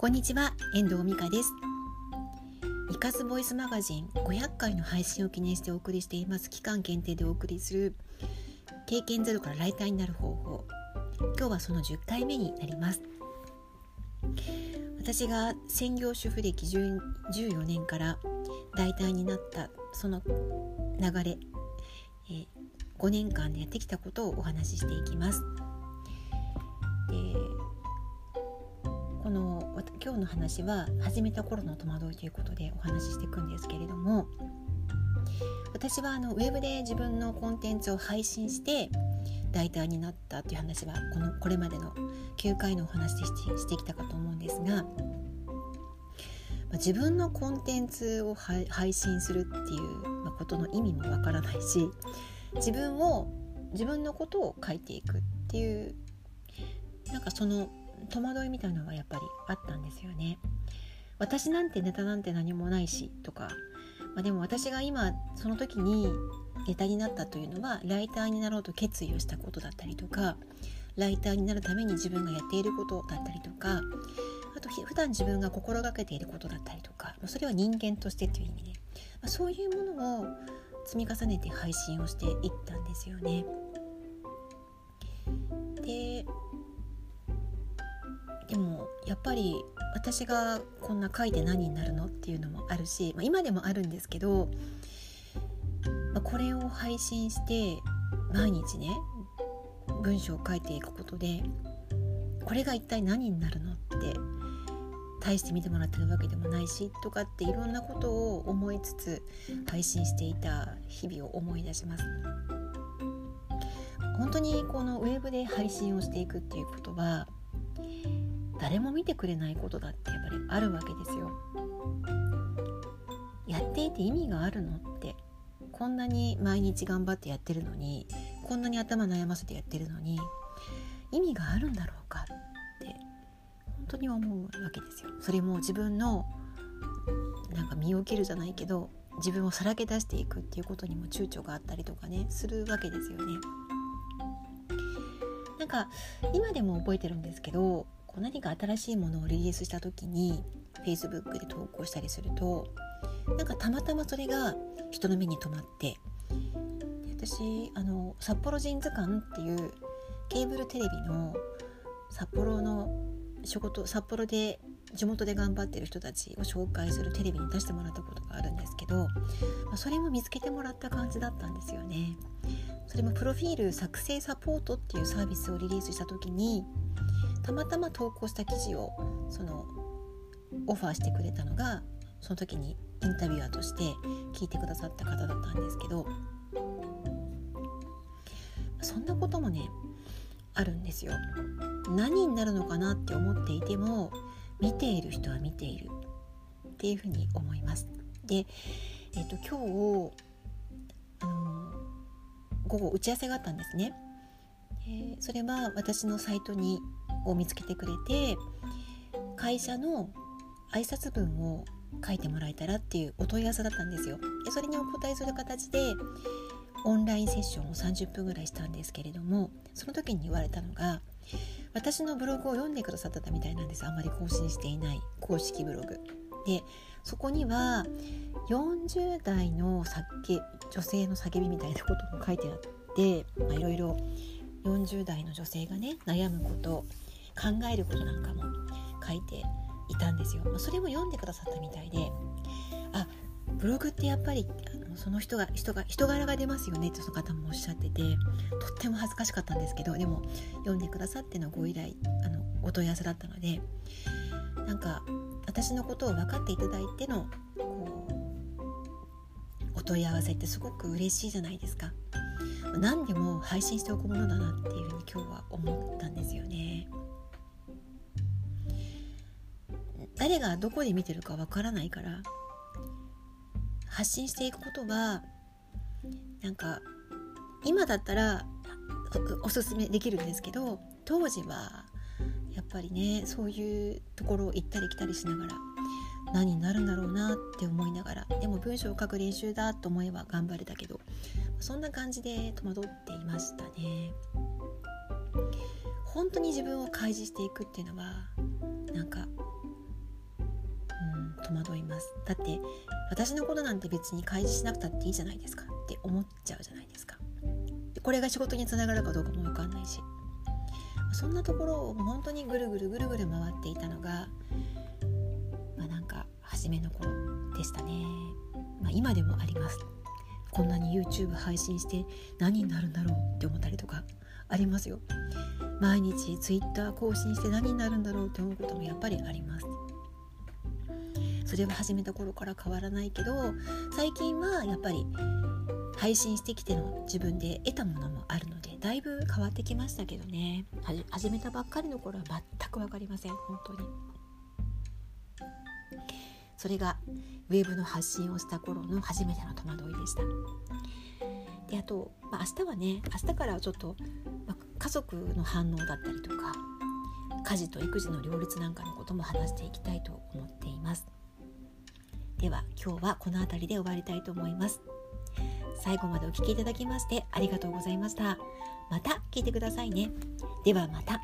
こんにちは、遠藤美香です。イカズボイスマガジン500回の配信を記念してお送りしています期間限定でお送りする経験ゼロからライターになる方法。今日はその10回目になります。私が専業主婦歴14年からライターになったその流れ、え、5年間でやってきたことをお話ししていきます。えー今日の話は始めた頃の戸惑いということでお話ししていくんですけれども私はあのウェブで自分のコンテンツを配信してライターになったという話はこのこれまでの9回のお話でしてきたかと思うんですが、自分のコンテンツを配信するっていう、ことの意味もわからないし自分を自分のことを書いていくっていうなんかその戸惑いみたいのがやっぱりあったんですよね。私なんてネタなんて何もないしとか、まあ、でも私が今その時にネタになったというのはライターになろうと決意をしたことだったりとかライターになるために自分がやっていることだったりとかあと普段自分が心がけていることだったりとかそれは人間としてという意味で、ま、そういうものを積み重ねて配信をしていったんですよね。やっぱり私がこんな書いて何になるのっていうのもあるし、まあ、今でもあるんですけど、まあ、これを配信して毎日ね文章を書いていくことでこれが一体何になるのって大して見てもらってるわけでもないしとかっていろんなことを思いつつ配信していた日々を思い出します。本当にこのウェブで配信をしていくっていうことは誰も見てくれないことだってやっぱりあるわけですよ。やっていて意味があるのってこんなに毎日頑張ってやってるのにこんなに頭悩ませてやってるのに意味があるんだろうかって本当に思うわけですよ。それも自分のなんか身を切るじゃないけど自分をさらけ出していくっていうことにも躊躇があったりとかねするわけですよね。なんか今でも覚えてるんですけどこう何か新しいものをリリースした時に Facebook で投稿したりするとなんかたまたまそれが人の目に留まって私あの札幌ジーンズ館っていうケーブルテレビの札幌の仕事札幌で地元で頑張ってる人たちを紹介するテレビに出してもらったことがあるんですけど、それも見つけてもらった感じだったんですよね。それもプロフィール作成サポートっていうサービスをリリースした時にたまたま投稿した記事をそのオファーしてくれたのがその時にインタビュアーとして聞いてくださった方だったんですけどそんなこともねあるんですよ。何になるのかなって思っていても見ている人は見ているっていうふうに思います。で、えーと、今日、あの午後打ち合わせがあったんですね。えー、それは私のサイトにを見つけてくれて会社の挨拶文を書いてもらえたらっていうお問い合わせだったんですよ。でそれにお答えする形でオンラインセッションを30分ぐらいしたんですけれどもその時に言われたのが私のブログを読んでくださったみたいなんですあんまり更新していない公式ブログ。でそこには40代の酒女性の叫びみたいなことも書いてあっていろいろ40代の女性がね悩むこと考えることなんかも書いていたんですよ。それも読んでくださったみたいであブログってやっぱりあのその人が人が人柄が出ますよねってその方もおっしゃっててとっても恥ずかしかったんですけどでも読んでくださってのご依頼あのお問い合わせだったのでなんか私のことを分かっていただいてのこうお問い合わせってすごく嬉しいじゃないですか。何でも配信しておくものだなっていうふうに今日は思ったんですよね。誰がどこで見てるかわからないから発信していくことはなんか今だったらおすすめできるんですけど当時はやっぱりねそういうところを行ったり来たりしながら何になるんだろうなって思いながらでも文章を書く練習だと思えば頑張れたけどそんな感じで戸惑っていましたね。本当に自分を開示していくっていうのはなんか戸惑います。だって私のことなんて別に開示しなくたっていいじゃないですか。って思っちゃうじゃないですか。でこれが仕事につながるかどうかも分かんないし。そんなところを本当にぐるぐるぐるぐる回っていたのがまあなんか初めの頃でしたね、まあ、今でもあります。こんなに YouTube 配信して何になるんだろうって思ったりとかありますよ。毎日 Twitter 更新して何になるんだろうって思うこともやっぱりあります。それは始めた頃から変わらないけど最近はやっぱり配信してきての自分で得たものもあるのでだいぶ変わってきましたけどね。始めたばっかりの頃は全く分かりません本当に。それがウェブの発信をした頃の初めての戸惑いでした。であと、まあ、明日はね明日からちょっと、まあ、家族の反応だったりとか家事と育児の両立なんかのことも話していきたいと思っています。では今日はこの辺りで終わりたいと思います。最後までお聴きいただきましてありがとうございました。また聞いてくださいね。ではまた。